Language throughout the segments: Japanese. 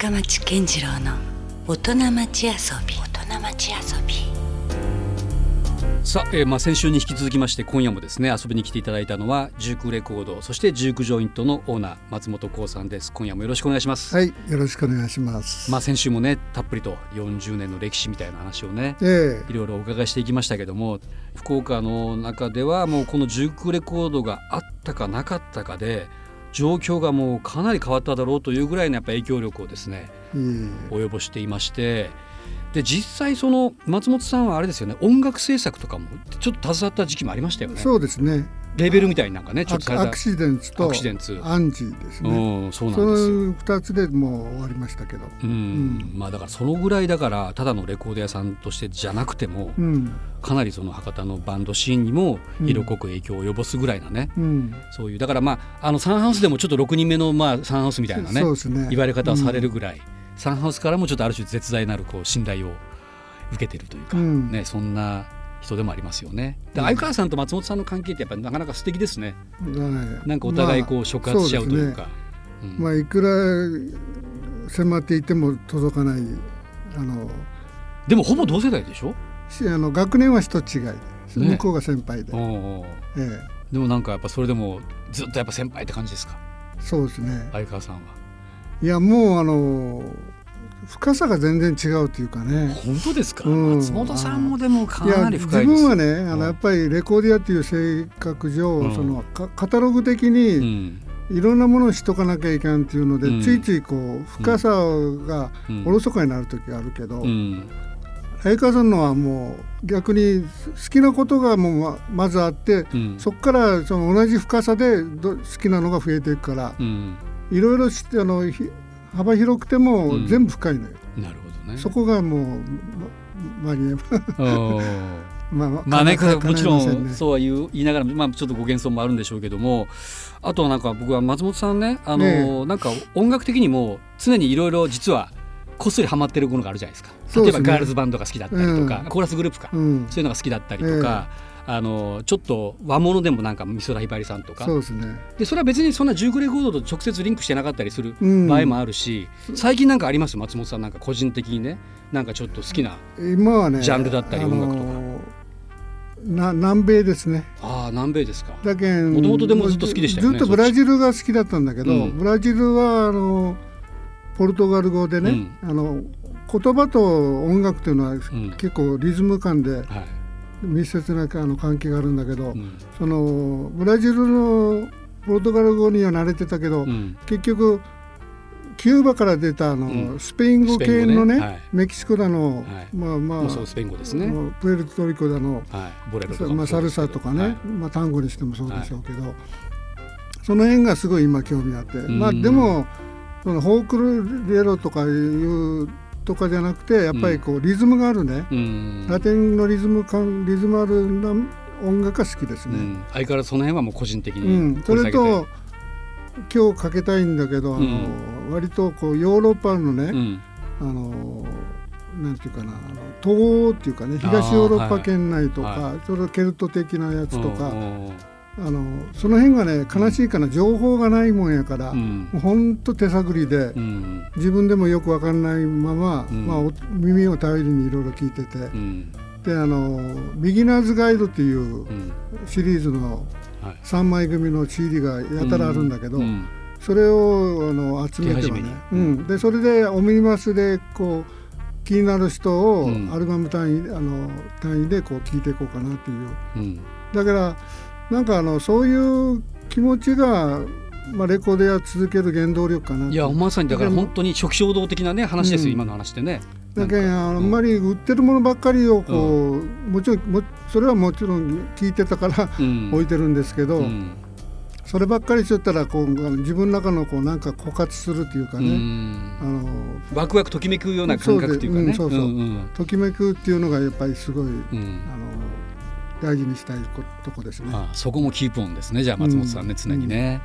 深町健次郎の大人町遊び。大人町遊び。さあ、えーまあ、先週に引き続きまして今夜もですね遊びに来ていただいたのはジュークレコードそしてジュークジョイントのオーナー松本幸さんです。今夜もよろしくお願いします、はい、よろしくお願いします。まあ先週もねたっぷりと40年の歴史みたいな話をねえ。いろいろお伺いしていきましたけども福岡の中ではもうこのジュークレコードがあったかなかったかで状況がもうかなり変わっただろうというぐらいのやっぱ影響力をですね及ぼしていましてで実際その松本さんはあれですよね音楽制作とかもちょっと携わった時期もありましたよね。えそうですね。レーベルみたいになんかねちょアっとアクシデンツとアクシデンツ。アンジーですね。うんそうなそんですよ。の二つでもう終わりましたけど。うんまあだからそのぐらいだからただのレコード屋さんとしてじゃなくてもうん、かなりその博多のバンドシーンにも色濃く影響を及ぼすぐらいなね、うん、そういうだからまああのサンハウスでもちょっと6人目のまあサンハウスみたいなねそうですね。言われ方をされるぐらい、サンハウスからもちょっとある種絶大なるこう信頼を受けてるというか、うんねそんな人でもありますよね。でうん相川さんと松本さんの関係ってやっぱなかなか素敵ですね。うん。だねなんかお互いこう触発し合うというか。うんまあ、いくら迫っていても届かないあのでもほぼ同世代でしょ？しあの学年は一つ違いね向こうが先輩で、おうおうえでもなんかやっぱそれでもずっとやっぱ先輩って感じですか。え、そうですね。相川さんは。いやもうあの深さが全然違うというかね。本当ですか？うん。松本さんもでもかなり深い。自分はねあうんのやっぱりレコーディアっていう性格上、うん。そのカカタログ的うにん。いろんなものをしとかなきゃいけんっていうので、うん。ついついこう深さがうん。おろそかになる時があるけど、うん。相川さんのはもう逆に好きなことがもうままずあって、うん。そこからその同じ深さでど好きなのが増えていくからうん。いろいろしてあのひ幅広くてうん。も全部深いのよ、なるほどね。そこがもうまマリエうんまあ まあね、もちろんそうは言う言いながら、まあ、ちょっとご幻想もあるんでしょうけどもあとはなんか僕は松本さんねあの、ねなんか音楽的にも常にいろいろ実はこっそりハマってるものがあるじゃないですか例え。ばガールズバンドが好きだったりとか、うんコーラスグループか、うんそういうのが好きだったりとか、あのちょっと和物でもなんか美空ひばりさんとか。そうですね。でそれは別にそんなジュークレコードと直接リンクしてなかったりするうん。場合もあるし、最近なんかあります？松本さんなんか個人的にねなんかちょっと好きな今はねジャンルだったり音楽とか。な南米ですね。ああ南米ですか。だけん元々でもずっと好きでしたよねずっとブラジルが好きだったんだけど、うん。ブラジルはあのポルトガル語でね、うん。あの言葉と音楽というのはん。結構リズム感ではい密接なあの関係があるんだけど、うん。そのブラジルのポルトガル語には慣れてたけど、うん。結局キューバから出たあの、うん。スペイン語系のねね。はい。メキシコだの、はい。まあまあスペイン語ですね。プエルトリコだのはい、まあ、サルサとかね、はい。まあ、単語にしてもそうでしょうけど、その辺がすごい今興味あって、ん。まあでもそのホークルレロとかいうとかじゃなくてやっぱりこうリズムがあるね、うん。ラテンのリズム感リズムあるな音楽が好きですね。うん。相変わらずその辺はもう個人的うん。にそれと今日かけたいんだけど、あの割とこうヨーロッパのね、うん。あのなんていうかなあの東欧っていうかね東ヨーロッパ圏内とか、はい。それケルト的なやつとか、うんあのその辺がね悲しいかな情報がないもんやから、うん。もうほんと手探りで、うん。自分でもよくわかんないまま、うん。まあ、お耳を頼りにいろいろ聞いてて、うん。であの「ビギナーズガイド」っていううん。シリーズのはい。3枚組の CD がやたらあるんだけど、うん。それをあの集めてはね、うん、でそれでオミニバスでこう気になる人をうん。アルバム単位,、あの単位でこう聞いていこうかなっていう。うん。だからなんかあのそういう気持ちが、まあ、レコードや続ける原動力かないやまさにだから本当に初期衝動的なね話ですよ、うん。今の話ってね。だけあん。まり売ってるものばっかりをこう、もちろんもそれはもちろん聞いてたから うん。置いてるんですけど、うん。そればっかりしとったらこう自分の中のこうなんか枯渇するっていうかうね、ん。あのワクワクときめくような感覚っていうかね。ときめくっていうのがやっぱりすごい、うん。あの大事にしたいことこですね。ああそこもキープオンですね。じゃあ松本さんね、うん。常にね。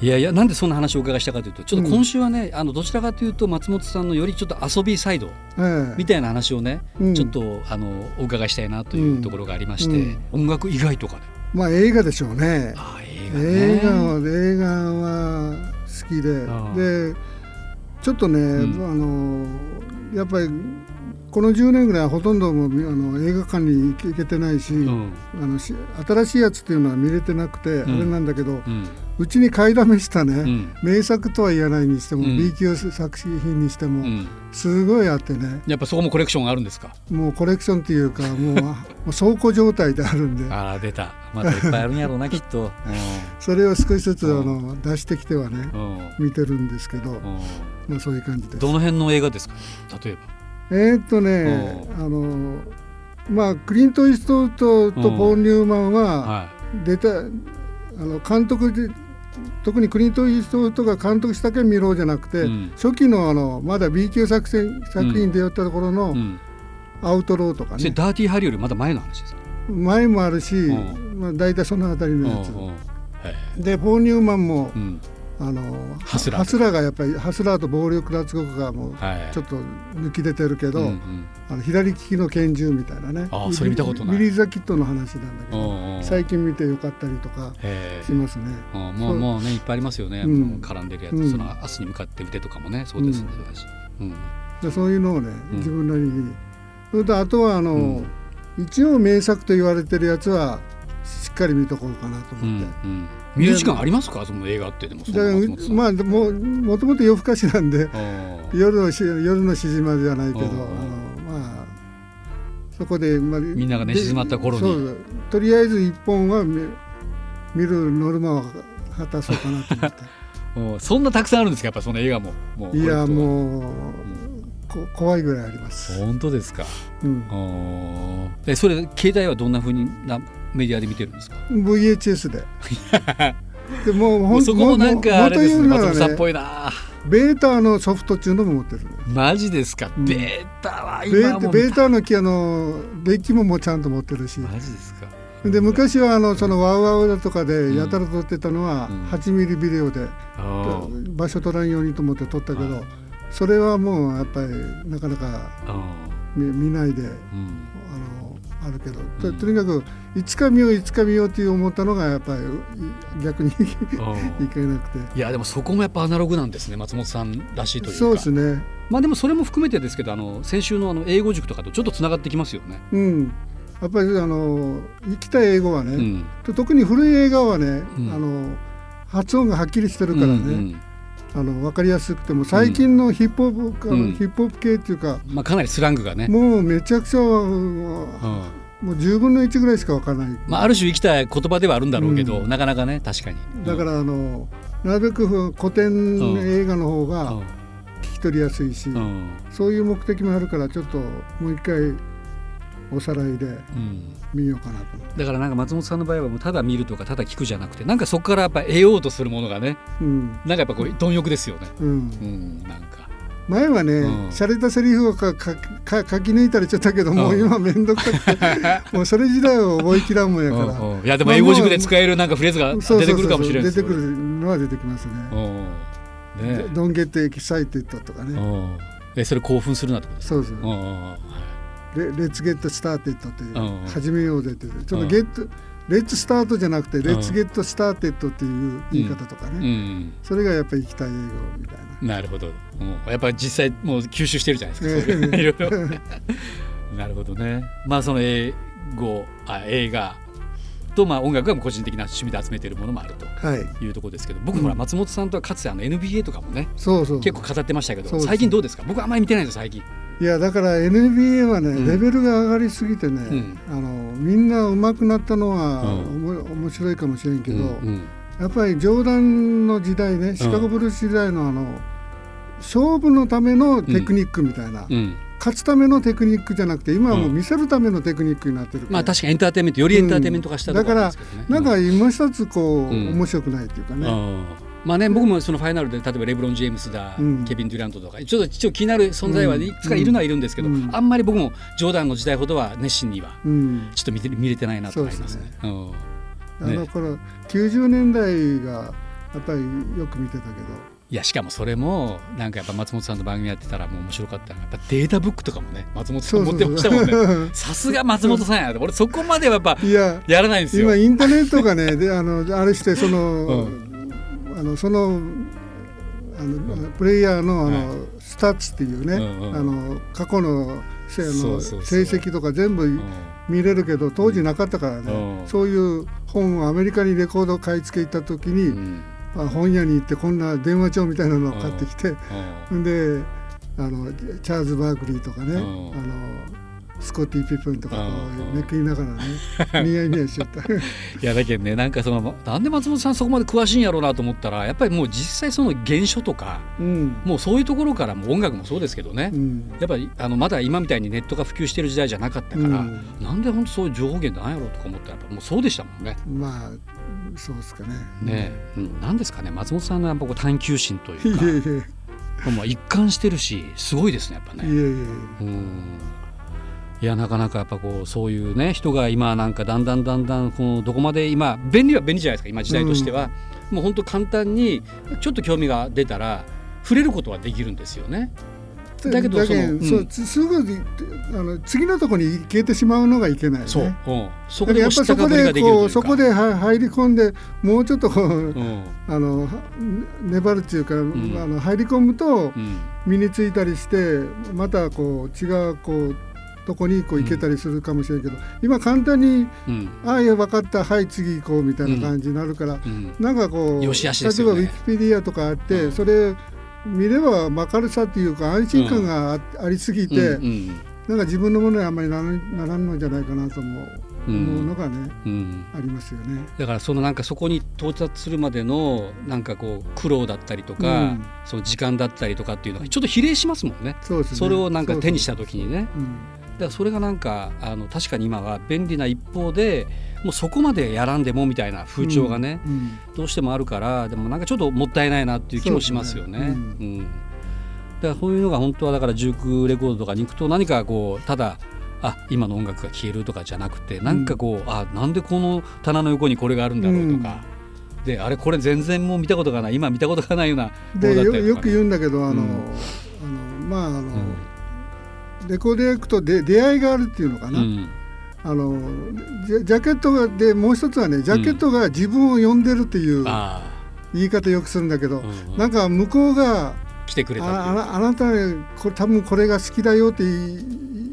いやいやなんでそんな話をお伺いしたかというとちょっと今週はね、あのどちらかというと松本さんのよりちょっと遊びサイドええ。みたいな話をね、うん。ちょっとあのお伺いしたいなというところがありまして、うん。音楽以外とかね。まあ映画でしょうね。ああ映画ね。映画は映画は好きで。でちちょっとね、うん。あのやっぱりこの10年ぐらいはほとんどもうあの映画館に行けてないし、うん。あのし新しいやつっていうのは見れてなくて、ん。あれなんだけどうちに買いだめしたね、うん。名作とは言えないにしても、うん。B 級作品にしても、うん。すごいあってね。やっぱそこもコレクションがあるんですか？もうコレクションっていうかもう倉庫状態であるんで。あら出た。またいっぱいあるんやろうなきっと。それを少しずつあうの出してきてはね見てるんですけど、うん。まあ、そういう感じです。どの辺の映画ですか？例えばえーっとねあのまあクリント・イーストウッドとポール・ニューマンはは出たあの監督で特にクリント・イーストウッドが監督したけん見ろじゃなくて、うん。初期のあのまだ B 級作戦作品でやったところのいうん。アウトローとかね、ダーティーハリーよりまだ前の話ですか？前もあるし、うまあ、大体その辺りのやつ。でポール・ニューマンもあのハスラーハスラーがやっぱりハスラーと暴力脱獄がもうはい。ちょっと抜き出てるけど、うんうん。あの左利きの拳銃みたいなね。あーそれ見たことない。ミリー・ザ・キットの話なんだけど最近見てよかったりとかしますね。うんもうもうねいっぱいありますよね、うん。絡んでるやつ、うん。その明日に向かって腕とかもね。そうですね、うん。そうだし。うん。でそういうのをねうん。自分なりに、それとあとはあの、うん。一応名作と言われてるやつはしっかり見とこうかなとうん思って。うん見る時間ありますか？その映画ってでもまあでももともと夜更かしなんで夜のし夜のしじまじゃないけど、うんあのまあそこで、まあ、みんながねで静まった頃に。とりあえず一本は見見るノルマを果たそうかなと思って。うんそんなたくさんあるんですか？やっぱその映画も。いやうもう、こ怖いぐらいあります、本当ですか？うん、あーえそれ携帯はどんな風になメディアで見てるんですか？VHS で。でもうもほうんそこもなんかあれですね松本さんっぽいな。ベータのソフトっていうのも持ってる。のマジですか、うん。ベータは今はもうベータの木あのデッキももうちゃんと持ってるし。マジですか？で昔はあのそのワウワウだとかでやたら撮ってたのはうん。8ミリビデオで場所取らんようにと思って撮ったけど、はいそれはもうやっぱりなかなかあ見見ないで。ーうんあるけど、とうん。とにかくいつか見よういつか見ようって思ったのがやっぱりい逆にいけなくて。いやでもそこもやっぱアナログなんですね松本さんらしいというか。そうですね。まあでもそれも含めてですけどあの先週のあの英語塾とかとちょっとつながってきますよね。うん。やっぱりあの生きた英語はね、うん。と特に古い映画はね、うん。あの発音がはっきりしてるからね、うんあの分かりやすくても最近のヒップホップ、うん。ヒップホップ系っていうか、うんまあかなりスラングがね。もうめちゃくちゃもうんう10分の1ぐらいしか分からない、まあある種生きた言葉ではあるんだろうけど、うん。なかなかね確かに。だからあのなるべく古典映画の方うん。が聞き取りやすいし、うん。うんそういう目的もあるからちょっともう一回おさらいでうん。見ようかなと。思って、だからなんか松本さんの場合はもうただ見るとかただ聞くじゃなくてなんかそこからやっぱ得ようとするものがねうん。なんかやっぱこう貪欲ですよね。うん、うん。なんか。前はね、うん。洒落たセリフをかかか書き抜いたりしちゃったけど、もううん今めんどくさくて もうそれ自体を覚えきらんもんやから、いやでも英語塾で使えるなんかフレーズが出てくるかもしれない。出てくるのは出てきますね。うん。ね Don't get excited とかね。うん。えそれ興奮するなってことですか？そうそう。レ Let's get started っていう、うん。始めようぜっていうちょっうん。と get、Let's start じゃなくて、ん Let's get started っていう言い方とかね、うんそれがやっぱり生きた英語みたいな。なるほど。もうやっぱり実際もう吸収してるじゃないですか。いろいろ。なるほどね。まあその英語あ映画とまあ音楽が個人的な趣味で集めているものもあるとはい。いうところですけど、僕ほら松本さんとはかつてあの NBA とかもねそうそう。結構語ってましたけど、最近どうですか？僕あんまり見てないんですよ最近。いやだから NBA はね、うん。レベルが上がりすぎてね、ん。あのみんな上手くなったのは、うん。面白いかもしれんけど、うんうん。やっぱりジョーダンの時代ねシカゴブルース時代のあの勝負のためのテクニックみたいな、うん。勝つためのテクニックじゃなくて今はもう見せるためのテクニックになってるから、まあ確かにエンターテインメントよりエンターテインメント化したところあるん。ですけどね。なんか今一つこう、うん。面白くないっていうかね、うんまあね、僕もそのファイナルで例えばレブロン・ジェームスだ、うん。ケビン・デュラントとかちょっと一応気になる存在はいくつかいるのはいるんですけど、うん。あんまり僕もジョーダンの時代ほどは熱心にはうん。ちょっと見て見れてないなと思いますね。うん。あの頃90年代がやっぱりよく見てたけど。いやしかもそれもなんかやっぱ松本さんの番組やってたらもう面白かったのがやっぱデータブックとかもね松本さん持ってましたもんね。さすが松本さんやな俺そこまではやっぱいややらないんですよ。今。インターネットがねであのあれしてその、あのそのあのプレイヤーのあの、はい。スタッツっていうね、うんうん。あの過去の成績とか全部うん。見れるけど当時なかったからね、うん。そういう本をアメリカにレコード買い付け行った時に、うん。まあ、本屋に行ってこんな電話帳みたいなのを買ってきて、うん。ん。であのチャールズ・バークリーとかね、ん。あのスコッティ・ピップンとかこめくりながらね ニヤニヤしちゃった。いやだけどねなんかそのなんで松本さんそこまで詳しいんやろうなと思ったらやっぱりもう実際その原書とかうん。もうそういうところからもう音楽もそうですけどね、うん。やっぱりあのまだ今みたいにネットが普及してる時代じゃなかったから、うん。なんで本当そういう情報源なんやろうとか思ったらやっぱもうそうでしたもんね。まあそうですかね。ねうん、なんですかね松本さんのやっぱこう探求心といいうかえいえ。もう一貫してるしすごいですねやっぱね。いえいえ。うんいやなかなかやっぱこうそういうね人が今なんかだんだんだんだんこのどこまで今便利は便利じゃないですか今時代としては、もう本当簡単にちょっと興味が出たら触れることはできるんですよね。だけどそのけうん。そうつすぐあの次のところに消えてしまうのがいけない、ね。そう、うん、そこでやっぱそこでこうそこでは入り込んでもうちょっとこう、うん。あのは粘るっていうか、ん。あの入り込むとうん。身についたりしてまたこう違うこうとこにこう行けたりするかもしれんけど、今簡単にうん「ああいや分かったはい次行こう」みたいな感じになるから、うん。なんかこう例えばウィキペディアとかあって、うんそれ見れば分かるさっていうか安心感があ,、ありすぎて、うん。うん。なんか自分のものにあんまりならならんのじゃないかなと思う,、うん。思うのがねうん。ありますよね。だからそのなんかそこに到達するまでのなんかこう苦労だったりとか、うん。その時間だったりとかっていうのがちょっと比例しますもんね。そうですね。それをなんか手にしそうた時にね。そううん。だからそれがなんかあの確かに今は便利な一方でもうそこまでやらんでもみたいな風潮がね、うんどうしてもあるからでもなんかちょっともったいないなっていう気もしますよね。そうん。だからそういうのが本当はだからジュークレコードとかに行くと何かこうただあ今の音楽が消えるとかじゃなくてなんかこう、あなんでこの棚の横にこれがあるんだろうとか、であれこれ全然もう見たことがない今見たことがないようなものでよだったりとかね、よく言うんだけどあの、うん。あのまああの、レコード屋行くとで出会いがあるっていうのかな、うん。あのジャケットがでもう一つはねジャケットが自分を呼んでるっていうあ言い方よくするんだけど、あ、うんうん。なんか向こうが来てくれたああなあなたねこれ多分これが好きだよって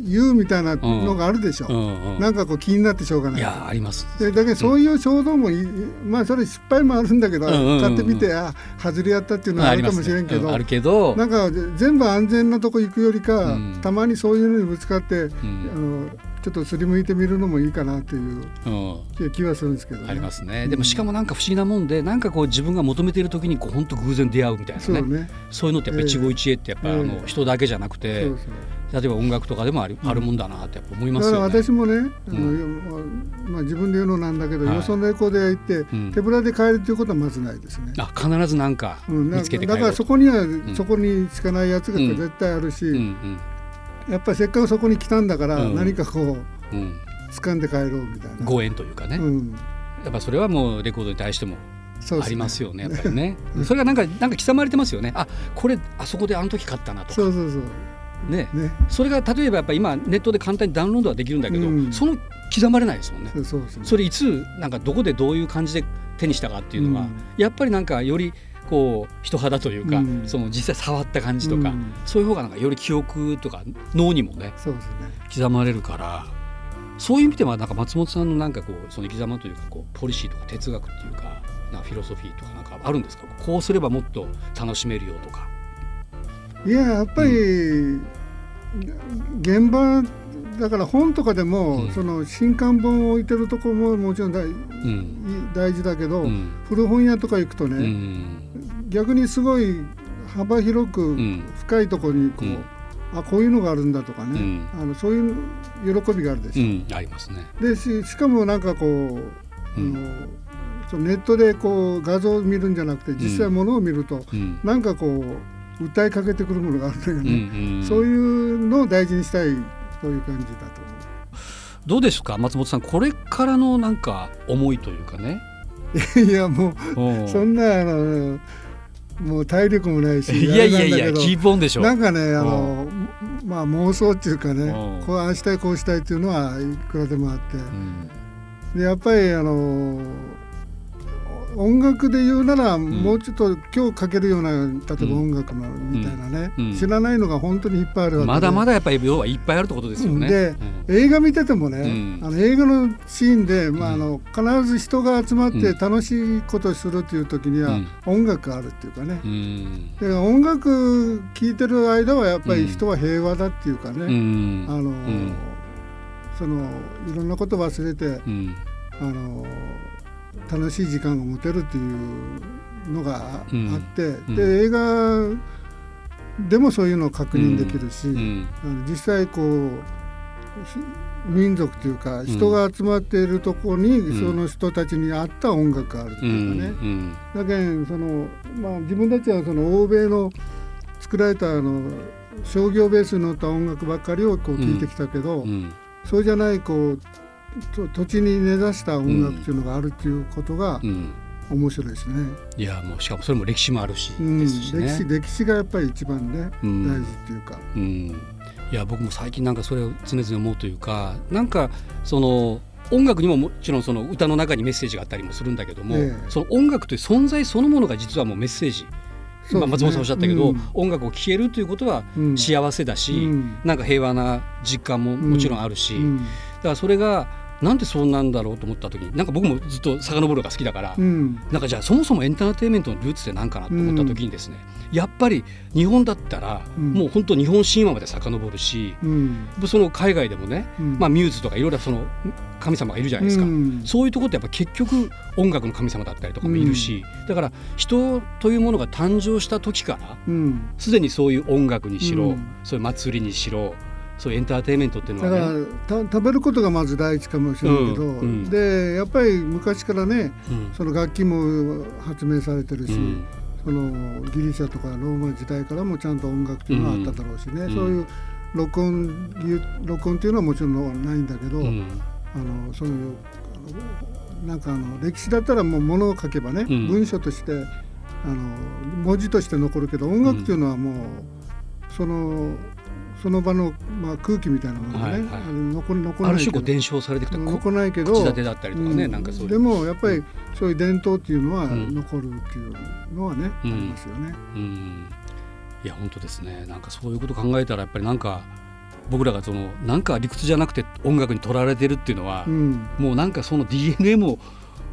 言うみたいなのがあるでしょ、うん。うん。なんかこう気になってしょうがない。いやあります。でだけどそういう衝動もい、まあそれ失敗もあるんだけど、うんうんうんうん。買ってみてあ外れやったっていうのはあるかもしれんけど、あね。るけど。なんか全部安全なとこ行くよりか、うん。たまにそういうのにぶつかって、うん。あのちょっとすりむいてみるのもいいかなといううん。気はするんですけど、ね、ありますね、でもしかもなんか不思議なもんでなんかこう自分が求めている時にこう本当偶然出会うみたいなね。そうね。そういうのってやっぱり一期一会ってやっぱ、ええ。あの人だけじゃなくて、そうそう。例えば音楽とかでもある,、あるもんだなってやっぱ思いまだからすよね。私もね、あうのまあ、自分で言うのなんだけど、はい。よそのレコード屋行って、ん。手ぶらで買えるということはまずないですね。あ必ずなんかうん、だ見つけて帰だろうとからそこには、ん。そこにしかないやつが絶対あるし、うんうんやっぱりせっかくそこに来たんだから、うん。何かこううん、掴んで帰ろうみたいな。ご縁というかね、うん、やっぱそれはもうレコードに対してもありますよねやっぱりね。それがなんかなんか刻まれてますよね。あこれあそこであの時買ったなとか。そうそうそう。ね。ね。それが例えばやっぱ今ネットで簡単にダウンロードはできるんだけど、うん。その刻まれないですもんね。そうそうそう。それいつなんかどこでどういう感じで手にしたかっていうのは、うん。やっぱりなんかよりこう人肌というか、うん。その実際触った感じとか、うん。そういう方がなんかより記憶とか脳にもねそうですね。刻まれるからそういう意味ではなんか松本さんのなんかこうその生き様というかこうポリシーとか哲学っていうかなフィロソフィーとかなんかあるんですか？こうすればもっと楽しめるよとか。いややっぱり、現場だから本とかでも、うん。その新刊本を置いてるところももちろん大うん。大事だけど、うん。古本屋とか行くとね、うん。逆にすごい幅広くん。深いところにこう、うん。あこういうのがあるんだとかね、うん。あのそういう喜びがあるでしょ。うん、ありますね。でししかもなんかこう、うん。あのそのネットでこう画像を見るんじゃなくて実際ものを見ると、うん。なんかこう訴えかけてくるものがあるんだようんね、うん。そういうのを大事にしたいそういう感じだと思どうですか松本さんこれからのなんか思いというかね？う。いやもおうそんなあのもう体力もないしいやいやいやキープオンでしょ。なんかねあのまあ妄想っていうかねうんこうああしたいこうしたいっていうのはいくらでもあってうんでやっぱりあの音楽で言うなら、もうちょっと今日かけるような例えば音楽のみたいなね、知らないのが本当にいっぱいあるわけで。まだまだやっぱり要はいっぱいあるってことですよね。でうん。映画見ててもね、うん。あの映画のシーンで、まあ、あうん。の必ず人が集まってうん。楽しいことをするっていう時には、うん。音楽があるっていうかね、うん。で音楽聴いてる間はやっぱり人は平和だっていうかね、うん。あの、ん。そのいろんなこと忘れて、うん。あの楽しい時間が持てるっていうのがあって、うん。で映画でもそういうのを確認できるし、うん。実際こうひ民族というか人が集まっているところに、ん。その人たちに合った音楽があるってういうかね、ん。だけんその、まあ、自分たちはその欧米の作られたあの商業ベースに乗った音楽ばっかりをこう聴いてきたけど、うん。そうじゃないこうと土地に根ざした音楽っていうのがあるっていうことがうん。面白いですね。いやもうしかもそれも歴史もあるしうん。歴史歴史がやっぱり一番ね、うん。大事っていうか。うん、いや僕も最近なんかそれを常々思うというかなんかその音楽にももちろんその歌の中にメッセージがあったりもするんだけども、ええ。その音楽という存在そのものが実はもうメッセージ、ね。今松本さんおっしゃったけど、うん。音楽を聴けるということはうん。幸せだし、うん。なんか平和な実感ももちろんあるし、うん。だからそれがなんでそうなんだろうと思った時になんか僕もずっと遡るのが好きだから、うん。なんかじゃあそもそもエンターテインメントのルーツって何かなと思った時にですね、やっぱり日本だったら、うん。もう本当日本神話まで遡るしうん。その海外でもね、うん。まあ、ミューズとかいろいろその神様がいるじゃないですか、うん。そういうところってやっぱ結局音楽の神様だったりとかもいるし、だから人というものが誕生した時からうん。すでにそういう音楽にしろ、うん。そういう祭りにしろそういうエンターテインメントっていうのだから食べることがまず第一かもしれないけど、うんうん。でやっぱり昔からねうん。その楽器も発明されてるし、うん。そのギリシャとかローマ時代からもちゃんと音楽っていうのはあっただろうしね、うん。そういう録音録音っていうのはもちろんないんだけど、うん。あのそういうなんかあの歴史だったらもう物を書けばね、うん。文書としてあの文字として残るけど音楽っていうのはもう、そのその場の、まあ、空気みたいなものがね、はいはい。残残ある種らないけど。こう伝承されてきた。こ残らないけど口立てだったりとかね、うん。なんかそういう。でもやっぱりそういう伝統っていうのはうん。残るっていうのはね、うん。ありますよね。うん。いや本当ですね。なんかそういうこと考えたらやっぱりなんか僕らがそのなんか理屈じゃなくて音楽に取られてるっていうのはう、ん、もうなんかその DNA も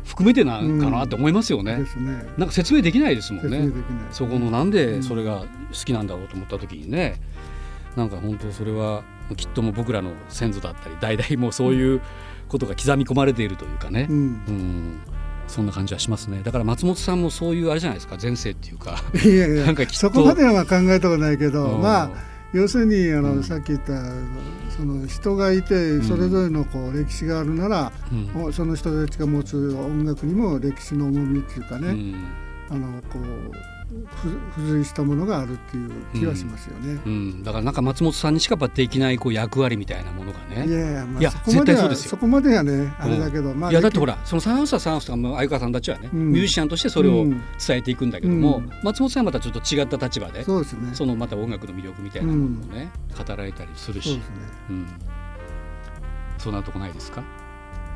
含めてなんかなって思いますよね、ですね。なんか説明できないですもんね。そこのなんでそれが好きなんだろうと思った時にねなんか本当それはきっともう僕らの先祖だったり代々もうそういうことが刻み込まれているというかね、うん。うん。そんな感じはしますね。だから松本さんもそういうあれじゃないですか前世っていうか。いやいや。なんかそこまでは考えたことないけど、うん。まあ要するにあの、うん。さっき言ったその人がいてそれぞれのこう歴史があるなら、うん。おその人たちが持つ音楽にも歴史の重みっていうかね、うん。あのこうふ付随したものがあるっていう気はしますよね。うん、だからなんか松本さんにしかできないこう役割みたいなものがいね。やいや、まあ、そこまでは絶対そうですよ。そこまではねあれだけど、まあいやだってほららそのサンハウスはサンハウスとかも相川さんたちはね、うん。ミュージシャンとしてそれをうん。伝えていくんだけども、うん。松本さんはまたちょっと違った立場でそうですね。そのまた音楽の魅力みたいなものをね、語られたりするし。そうですね。うん、そんなとこないですか、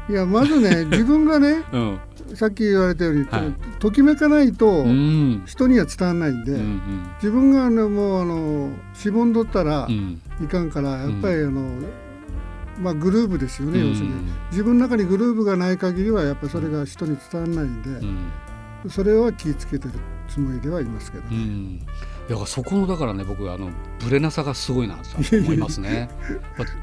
いやまずね 自分がねうん。さっき言われたように、はい。ときめかないとうん。人には伝わらないんで、うんうん。自分があのもうあのしぼんどったらうん。いかんからやっぱりあの、まあグルーブですよね、うん。要するに。自分の中にグルーブがない限りはやっぱりそれが人に伝わらないんで、うん。それは気をつけてるつもりではいますけどね。うん、だからそこのだからね僕あのブレなさがすごいなと思いますね。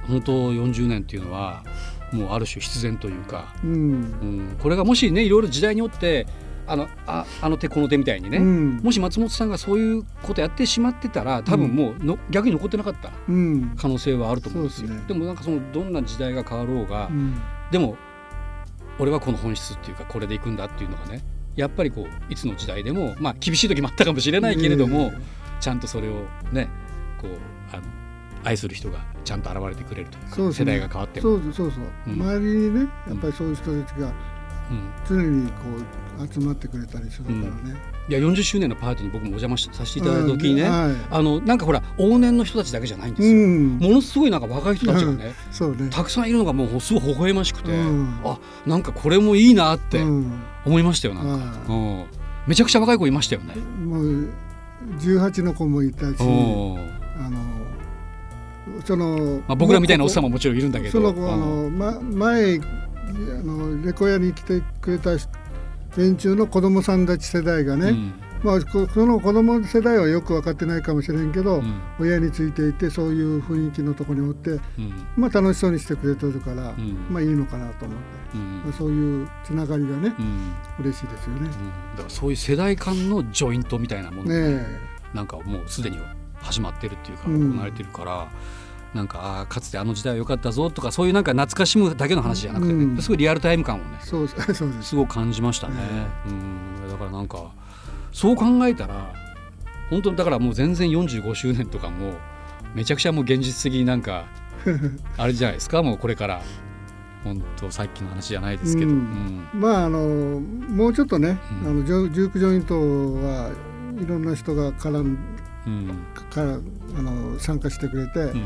本当40年っていうのはもうある種必然というか、うん。うん、これがもしねいろいろ時代によってあのああの手この手みたいにね、うん。もし松本さんがそういうことやってしまってたら多分もうの、逆に残ってなかったうん。可能性はあると思うんですよ。ですね。でもなんかそのどんな時代が変わろうが、うん。でも俺はこの本質っていうかこれでいくんだっていうのがねやっぱりこういつの時代でもまあ厳しい時もあったかもしれないけれども、ちゃんとそれをねこうあの愛する人がちゃんと現れてくれるというかね。世代が変わっても。そうそうそうそう、うん。周りにねやっぱりそういう人たちがうん。常にこう集まってくれたりするからね、いや40周年のパーティーに僕もお邪魔させていただいた時にね、はいあのなんかほら往年の人たちだけじゃないんですよ、うん。ものすごいなんか若い人たちがね、そうね。たくさんいるのがもうすごい微笑ましくて、うん。あなんかこれもいいなってうん。思いましたよなんか、あうん、めちゃくちゃ若い子いましたよね。もう18の子もいたしその、まあ、僕らみたいなおっさんもももちろんいるんだけど。そのあうん。の、ま、前あのレコヤに来てくれた連中の子供さんたち世代がね、うん。まあ、こその子供世代はよく分かってないかもしれんけど、うん。親についていてそういう雰囲気のところにおって、うん。まあ、楽しそうにしてくれてるから、ん。まあいいのかなと思って、うん。まあ、そういうつながりがね、うん。嬉しいですよね。うん。だからそういう世代間のジョイントみたいなものがねなんかもうすでに始まってるっていうかうん。行われてるから、なんかあーかつてあの時代は良かったぞとかそういうなんか懐かしむだけの話じゃなくてね、うん。すごいリアルタイム感をね。えそうそうです。すごく感じましたね。うん。だからなんかそう考えたら本当にだからもう全然45周年とかもめちゃくちゃもう現実的になんか あれじゃないですか？もうこれから。本当さっきの話じゃないですけど、ううん。んまああのもうちょっとね、うん。あのジョジュークジョイントはいろんな人が絡んうん。からあの参加してくれて、うん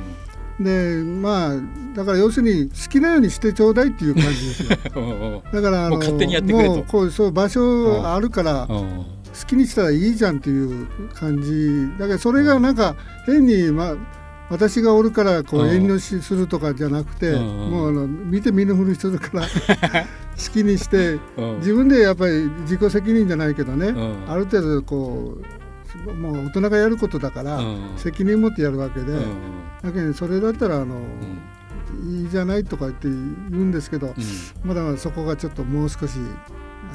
でまあだから要するに好きなようにしてちょうだいっていう感じですよ。だからあのもう勝手にやってくれと。もうこうそう場所あるからうん。好きにしたらいいじゃんっていう感じ。だからそれがなんか変に、まあ、私がおるからこううん。遠慮しするとかじゃなくて、うん。もうあの見て見ぬふりするから 好きにしてうん。自分でやっぱり自己責任じゃないけどね、うん。ある程度こうもう大人がやることだから、うん。責任持ってやるわけで、うん。だけどそれだったらあの、うん。いいじゃないとか言って言うんですけど、うん。まだそこがちょっともう少し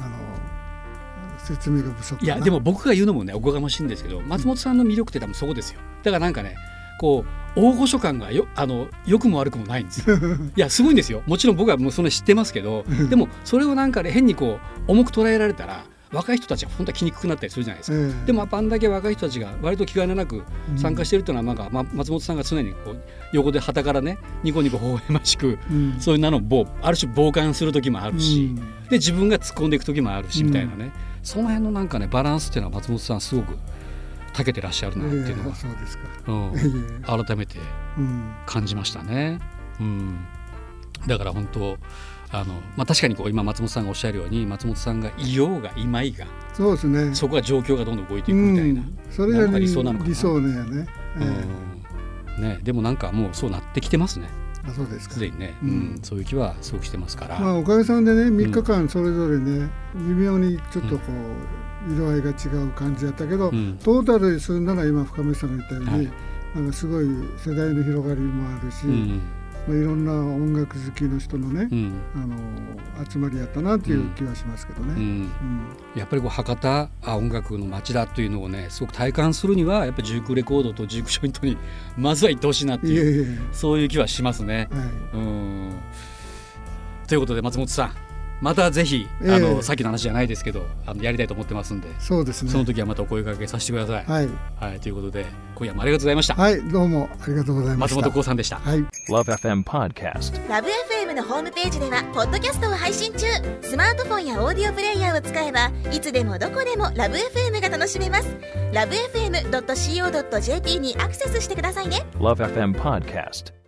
あの説明が不足かな。いやでも僕が言うのもねおこがましいんですけど松本さんの魅力って多分そこですよ。だからなんかねこう大御所感がよあの良くも悪くもないんですよ。いやすごいんですよ。もちろん僕はもうそんな知ってますけどでもそれをなんかね変にこう重く捉えられたら若い人たちは本当は来にくくなったりするじゃないですか、ええでもやっぱあんだけ若い人たちが割と気兼ねなく参加してるっていうのはなんか、ま松本さんが常にこう横で旗からねニコニコ微笑ましくうん。そういうのをある種傍観する時もあるし、うん。で自分が突っ込んでいく時もあるしみたいなね、その辺のなんかねバランスっていうのは松本さんすごく長けてらっしゃるなっていうのええは、そうん。ええ。改めてうん感じましたね。うん、だから本当あの、まあ、確かにこう今松本さんがおっしゃるように松本さんがいようがいまいがそうですね。そこが状況がどんどん動いてういくみたいな。ん、それが理想なのかな。理想ねね、えうん。ね、でもなんかもうそうなってきてますね。えあそうですか。すでにね、ううん。んそういう気はすごくしてますから、まあおかげさん。でね3日間それぞれね、微妙にちょっとこう色合いが違う感じやったけど、うん。トータルでするなら今深めさんが言ったように、はい。なんかすごい世代の広がりもあるし、うんまあ、いろんな音楽好きの人のね、うん。あの集まりやったなっていう気はしますけどね。うん。うん。やっぱりこう博多あ音楽の街だというのをねすごく体感するにはやっぱりジュークレコードとジュークジョイントにまずは行ってほしいなっていうそういう気はしますね。はい。うん。ということで松本さんまたぜひ、ええあのさっきの話じゃないですけどあのやりたいと思ってますんで、そうですね。その時はまたお声掛けさせてください。はい、はい、ということで今夜もありがとうございました。はい、どうもありがとうございました。松本幸さんでした。はい。Love FM Podcast. ラブ f m のホームページではポッドキャストを配信中スマートフォンやオーディオプレイヤーを使えばいつでもどこでもラブ f m が楽しめますラブ FM.co.jp にアクセスしてくださいね Love FM Podcast.